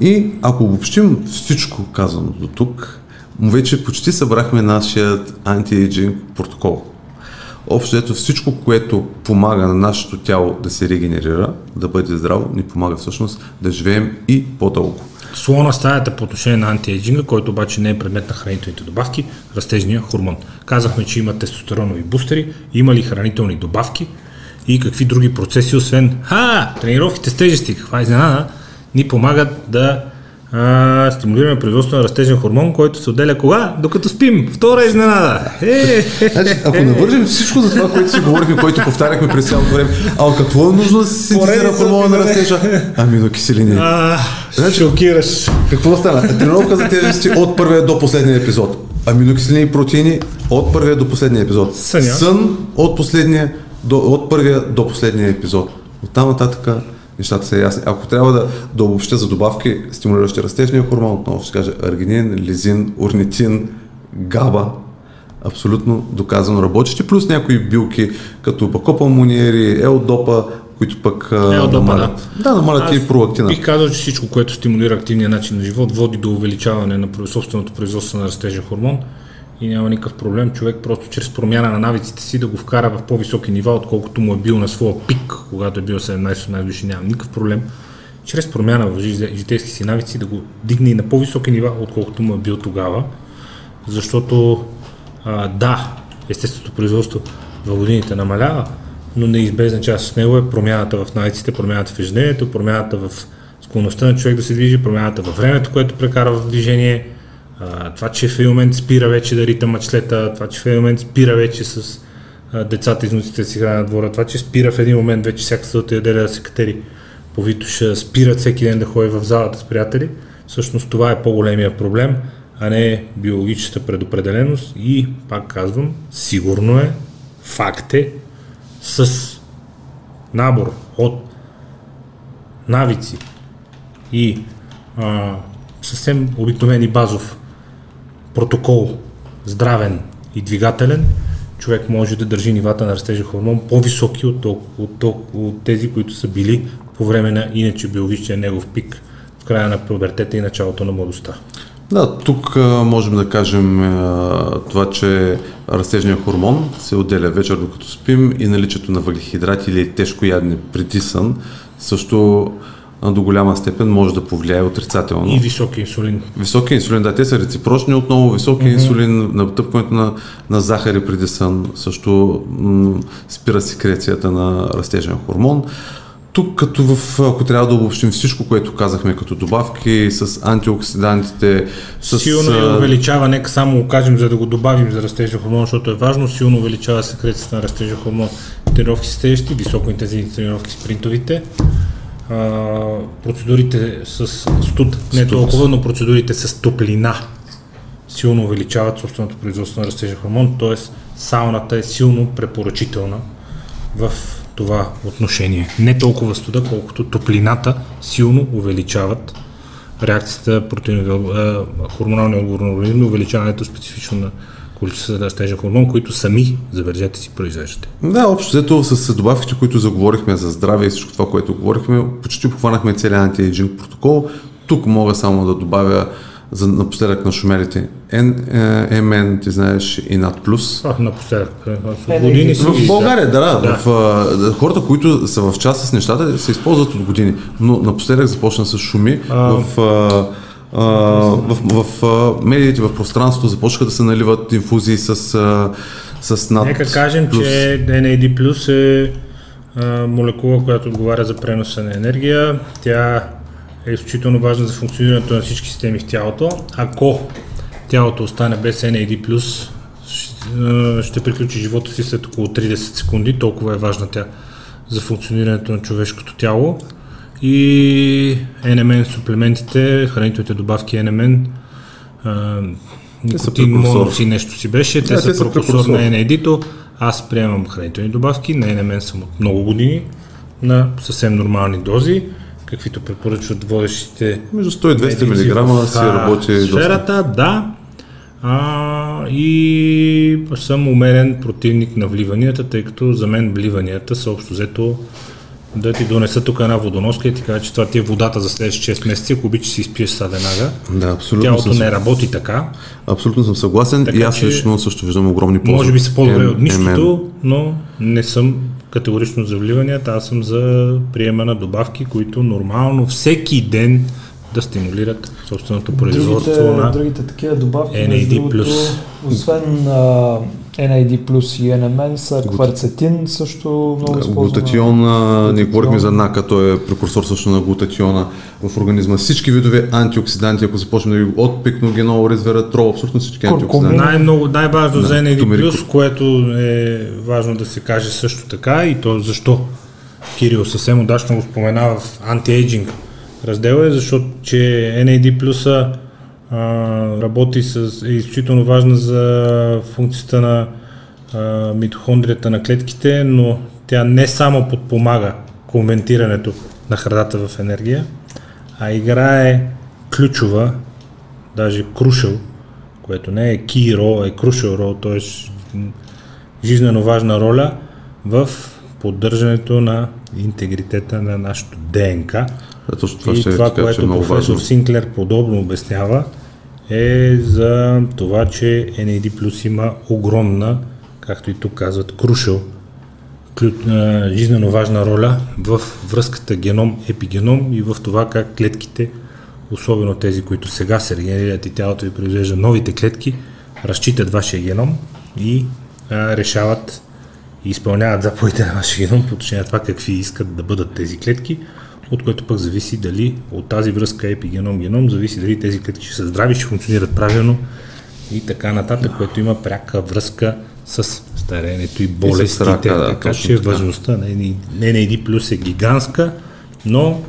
и ако обобщим всичко казано до тук, вече почти събрахме нашия антиейджинг протокол. Общо ето всичко, което помага на нашето тяло да се регенерира, да бъде здраво, ни помага всъщност да живеем и по-дълго. Слона стаята по отношение на антиейджинга, който обаче не е предмет на хранителните добавки, растежния хормон. Казахме, че има тестостеронови бустери, има ли хранителни добавки и какви други процеси, освен ха, тренировките с тежести, каква изненада, ни помагат да а, стимулираме производство на растежен хормон, който се отделя кога? Докато спим. Втора изненада. Е, значи, ако навържем всичко за това, което си говорихме, което повтаряхме през цялото време, а какво е нужно да се синтезира хормона на растежа? Аминокиселини. значи, шокираш. Какво стана? Тренировка за тежести от първия до последния епизод. Аминокиселини и протеини от първия до последния епизод. Съня. Сън от, последния, до, от първия до последния епизод. От там нататък нещата са ясни. Ако трябва да, да обобщя за добавки, стимулиращи растежния хормон, отново ще кажа аргинин, лизин, орнитин, габа, абсолютно доказано работещи, плюс някои билки, като бакопалмониери, елдопа, които пък Елдопа, намалят. Да, да намалят и пролактина. Бих казал, че всичко, което стимулира активния начин на живот, води до увеличаване на собственото производство на растежен хормон и няма никакъв проблем човек просто чрез промяна на навиците си да го вкара в по-високи нива, отколкото му е бил на своя пик, когато е бил 17-18 годишни, няма никакъв проблем. Чрез промяна в житейски си навици да го дигне и на по-високи нива, отколкото му е бил тогава. Защото а, да, естественото производство в годините намалява, но неизбежна част от него е промяната в навиците, промяната в ежедневието, промяната в склонността на човек да се движи, промяната във времето, което прекара в движение, това, че в един момент спира вече да рита мачлета, това, че в един момент спира вече с а, децата и внуците си на двора, това, че спира в един момент вече всяка събота яде да се катери. По Витуша, спират всеки ден да ходи в залата с приятели, всъщност това е по-големия проблем, а не биологическата предопределеност. И, пак казвам, сигурно е, факт е, с набор от навици и а, съвсем обикновен и базов протокол здравен и двигателен, човек може да държи нивата на растежа хормон по-високи от, от, от, от тези, които са били по време на иначе биологичния негов пик в края на пубертета и началото на младостта. Да, тук можем да кажем това, че растежният хормон се отделя вечер докато спим и наличието на въглехидрати или тежко ядене преди сън също до голяма степен може да повлияе отрицателно. И високи инсулин. Високи инсулин, да, те са реципрочни отново. Високи mm-hmm. инсулин, натъпването на, на захари преди сън също м- спира секрецията на растежен хормон. Тук, като в, ако трябва да обобщим всичко, което казахме като добавки, с антиоксидантите, с... Силно увеличава, нека само го кажем, за да го добавим за растежен хормон, защото е важно, силно увеличава секрецията на растежен хормон. Тренировки с тежести, високо интензивни тренировки с принтовите, а, процедурите с студ, не толкова, но процедурите с топлина силно увеличават собственото производство на растежен хормон, т.е. сауната е силно препоръчителна в това отношение. Не толкова студа, колкото топлината силно увеличават реакцията протеинови, хормонални отговор на организма, увеличаването специфично на количество за растежен хормон, които сами, забележете си, произвеждате. Да, общо взето с добавките, които заговорихме за здраве и всичко това, което говорихме, почти похванахме целият антиейджинг протокол. Тук мога само да добавя за напоследък на шумерите. МН, ти знаеш, и над плюс. А, напоследък. Е, години си. В България, да, да. да. В, хората, които са в част с нещата, се използват от години. Но напоследък започна с шуми. А... В а, в, в, в медиите, в пространството започнаха да се наливат инфузии с, с над Нека кажем, плюс. че NAD Plus е а, молекула, която отговаря за преноса на енергия. Тя е изключително важна за функционирането на всички системи в тялото. Ако тялото остане без NAD+, ще приключи живота си след около 30 секунди, толкова е важна тя за функционирането на човешкото тяло. И NMN суплементите, хранителните добавки NMN, никотин монос и нещо си беше, те, те са, са прекурсор на NAD-то. Аз приемам хранителни добавки, на NMN съм от много години, на съвсем нормални дози каквито препоръчват водещите. Между 100 и 200 мг си работи сферата, доста. да. А, и съм умерен противник на вливанията, тъй като за мен вливанията са общо взето да ти донеса тук една водоноска и ти кажа, че това ти е водата за следващите 6 месеца, ако обичаш си изпиеш са веднага. Да, абсолютно. Тялото съм... не работи така. Абсолютно съм съгласен така, и аз лично също виждам огромни ползи. Може би са по-добре от нищото, но не съм категорично за вливанията, аз съм за приема на добавки, които нормално всеки ден да стимулират собственото производство другите, на другите такива добавки, NAD+. Другото, освен а, NAD плюс и NMN са кварцетин също много използван. Глутатион, ние говорихме за НАКА, той е прекурсор също на глутатиона в организма. Всички видове антиоксиданти, ако започнем да ги от пикногенол, резвератрол, абсолютно всички антиоксиданти. Най-много, най-важно да, за NAD+, плюс, което е важно да се каже също така и то защо Кирил съвсем удачно го споменава в антиейджинг раздела е, защото че NAD плюса работи с, е изключително важна за функцията на а, митохондрията на клетките, но тя не само подпомага конвентирането на храната в енергия, а играе ключова, даже крушел, което не е key role, е крушел role, т.е. жизненно важна роля в поддържането на интегритета на нашото ДНК. Точно това и ще това, което е професор важно. Синклер подобно обяснява, е за това, че NAD Plus има огромна, както и тук казват, крушел, жизненно важна роля в връзката геном-епигеном и в това как клетките, особено тези, които сега се регенерират и тялото ви произвежда новите клетки, разчитат вашия геном и а, решават и изпълняват заповедите на вашия геном по отношение на това какви искат да бъдат тези клетки от което пък зависи дали от тази връзка епигеном-геном, зависи дали тези клетки ще са здрави, ще функционират правилно и така нататък, което има пряка връзка с старението и болестите, и рака, да, така че така. важността на NAD плюс е гигантска, но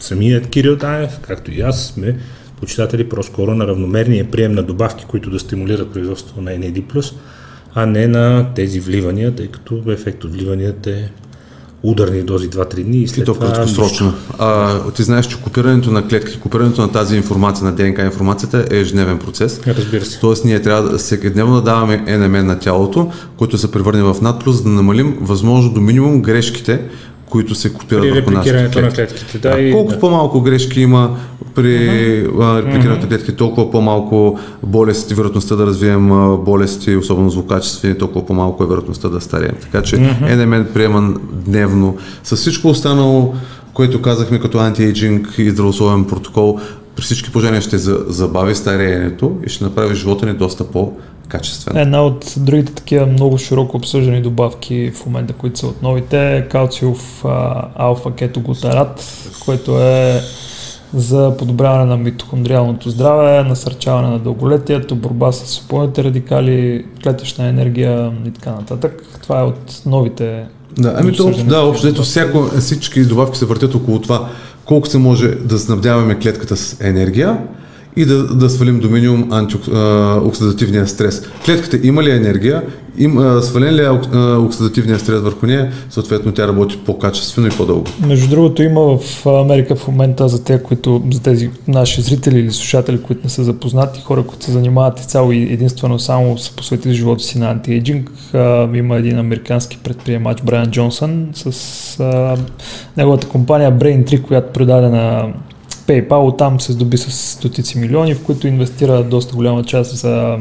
самият Кирил Таев, както и аз, сме почитатели по-скоро на равномерния прием на добавки, които да стимулират производството на NAD+, а не на тези вливания, тъй като ефект от вливанията е ударни дози 2-3 дни и след и то това... краткосрочно. А, ти знаеш, че копирането на клетки, копирането на тази информация, на ДНК информацията е ежедневен процес. Разбира се. Тоест ние трябва да всеки дневно да даваме NMN на тялото, който се превърне в надплюс, да намалим възможно до минимум грешките, които се копират при върху нашите клетки. на клетките. Да, да, колкото да. по-малко грешки има при uh-huh. репликирането на клетки, толкова по-малко болести, вероятността да развием болести, особено злокачествени, толкова по-малко е вероятността да стареем. Така че uh-huh. NMN приема дневно. С всичко останало, което казахме като антиейджинг и здравословен протокол, при всички положения ще забави стареенето и ще направи живота ни доста по качествена. Една от другите такива много широко обсъждани добавки в момента, които са от новите, е калциов алфа кетоглутарат, което е за подобряване на митохондриалното здраве, насърчаване на дълголетието, борба с опойните радикали, клетъчна енергия и така нататък. Това е от новите да, ами то, да, общо всяко, всички добавки се въртят около това колко се може да снабдяваме клетката с енергия, и да, да свалим до минимум антиоксидативния стрес. Клетката има ли енергия, им, свален ли е оксидативния стрес върху нея, съответно тя работи по-качествено и по-дълго. Между другото има в Америка в момента за, те, които, за тези наши зрители или слушатели, които не са запознати, хора, които се занимават цяло и единствено само са посветили живота си на антиейджинг. Има един американски предприемач Брайан Джонсън с а, неговата компания Brain 3, която продаде на PayPal там се здоби с стотици милиони, в които инвестира доста голяма част за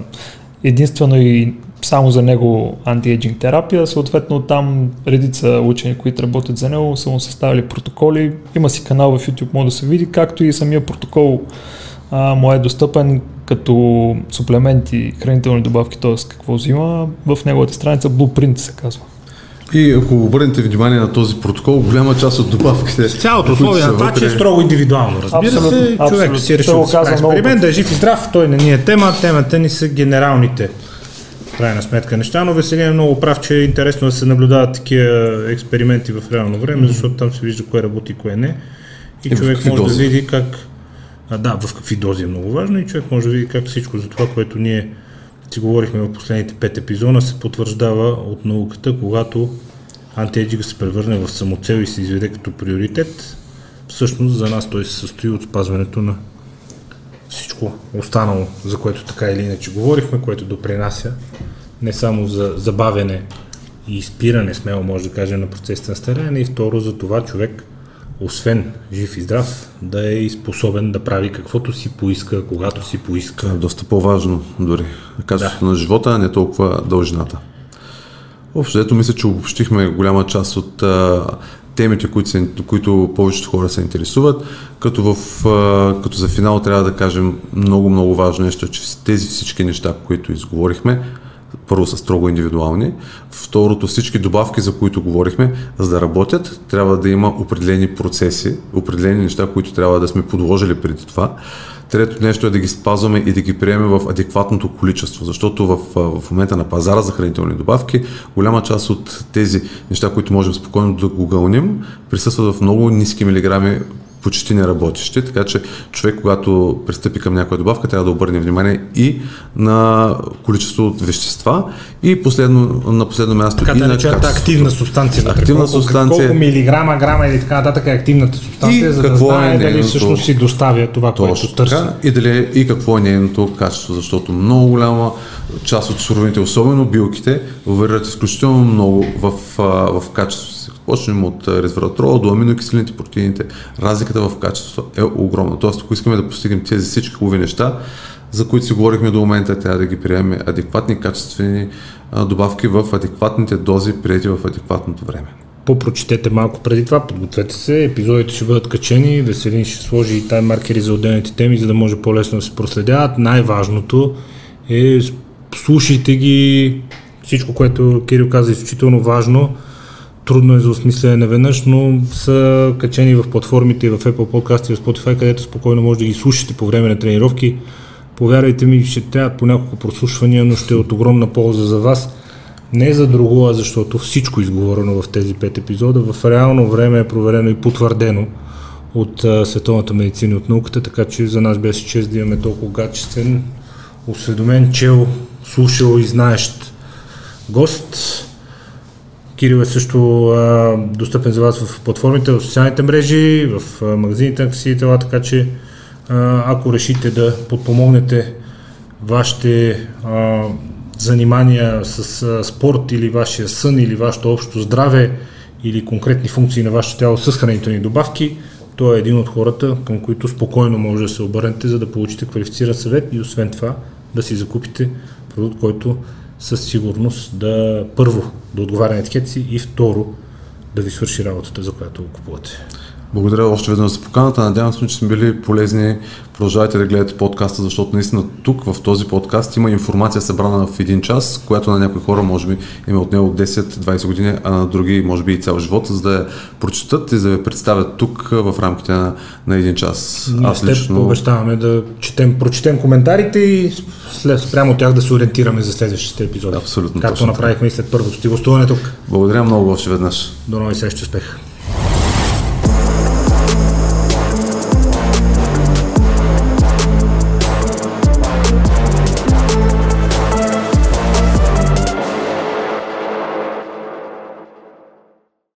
единствено и само за него антиейджинг терапия. Съответно там редица учени, които работят за него, са му съставили протоколи. Има си канал в YouTube, може да се види, както и самия протокол а, му е достъпен като суплементи, хранителни добавки, т.е. какво взима в неговата страница Blueprint се казва. И ако обърнете внимание на този протокол, голяма част от добавките. Цялото условие на това, че е строго индивидуално. Разбира Абсолютно, се, човек абсолютно. си е Той решил да си прави експеримент, да е жив и здрав, той не ни е тема, темата ни са генералните в крайна сметка неща, но Веселин е много прав, че е интересно да се наблюдават такива експерименти в реално време, защото там се вижда кое работи и кое не. И, И в човек може дози. да види как... А, да, в какви дози е много важно и човек може да види как всичко за това, което ние си говорихме в последните пет епизода, се потвърждава от науката, когато антиеджига се превърне в самоцел и се изведе като приоритет, всъщност за нас той се състои от спазването на всичко останало, за което така или иначе говорихме, което допринася не само за забавяне и спиране, смело може да кажем, на процесите на стареене и второ за това човек, освен жив и здрав, да е способен да прави каквото си поиска, когато си поиска. Това е доста по-важно дори. Качеството на живота, а не толкова дължината. Общо, ето мисля, че обобщихме голяма част от а, темите, които, се, които повечето хора се интересуват, като, в, а, като за финал трябва да кажем много, много важно нещо, че тези всички неща, които изговорихме, първо са строго индивидуални, второто всички добавки, за които говорихме, за да работят, трябва да има определени процеси, определени неща, които трябва да сме подложили преди това. Трето нещо е да ги спазваме и да ги приемем в адекватното количество, защото в, в момента на пазара за хранителни добавки голяма част от тези неща, които можем спокойно да го гълним, присъстват в много ниски милиграми почти неработещи, така че човек, когато пристъпи към някоя добавка, трябва да обърне внимание и на количество от вещества и последно, на последно място Така и да на речената качество. активна субстанция. Активна колко, субстанция. Колко милиграма, грама или така нататък е активната субстанция, И за да е знае дали нейното- всъщност си доставя това, което Точно търси. така. И, дали, и какво е нейното качество, защото много голяма част от суровините, особено билките, варират изключително много в, а, в качеството си. Почнем от а, резвератрола до аминокиселините, протеините. Разликата в качеството е огромна. Тоест, ако искаме да постигнем тези всички хубави неща, за които си говорихме до момента, трябва да ги приемем адекватни, качествени добавки в адекватните дози, прияти в адекватното време. Попрочетете малко преди това, подгответе се, епизодите ще бъдат качени, Веселин ще сложи и тайм маркери за отделните теми, за да може по-лесно да се проследяват. Най-важното е слушайте ги, всичко, което Кирил каза е изключително важно. Трудно е за осмислене наведнъж, но са качени в платформите в Apple Podcast и в Spotify, където спокойно може да ги слушате по време на тренировки. Повярвайте ми, ще трябват по няколко прослушвания, но ще е от огромна полза за вас. Не за друго, а защото всичко изговорено в тези пет епизода в реално време е проверено и потвърдено от световната медицина и от науката, така че за нас беше чест да имаме толкова качествен, осведомен, чел, слушал и знаещ гост. Кирил е също а, достъпен за вас в платформите, в социалните мрежи, в а, магазините на красиви тела, така че а, ако решите да подпомогнете вашите а, занимания с а, спорт или вашия сън или вашето общо здраве или конкретни функции на вашето тяло с хранителни добавки, той е един от хората, към които спокойно може да се обърнете, за да получите квалифициран съвет и освен това да си закупите продукт, който със сигурност да първо да отговаря на етикет и второ да ви свърши работата, за която го купувате. Благодаря още веднъж за поканата. Надявам се, че сме били полезни. Продължавайте да гледате подкаста, защото наистина тук в този подкаст има информация събрана в един час, която на някои хора може би има от него 10-20 години, а на други може би и цял живот, за да я прочитат и да я представят тук в рамките на, на един час. Ние Аз лично обещаваме да четем, прочетем коментарите и след, спрямо тях да се ориентираме за следващите епизоди. Абсолютно Както направихме и след първото ти гостуване тук. благодаря много още веднъж. До нови срещи, успех!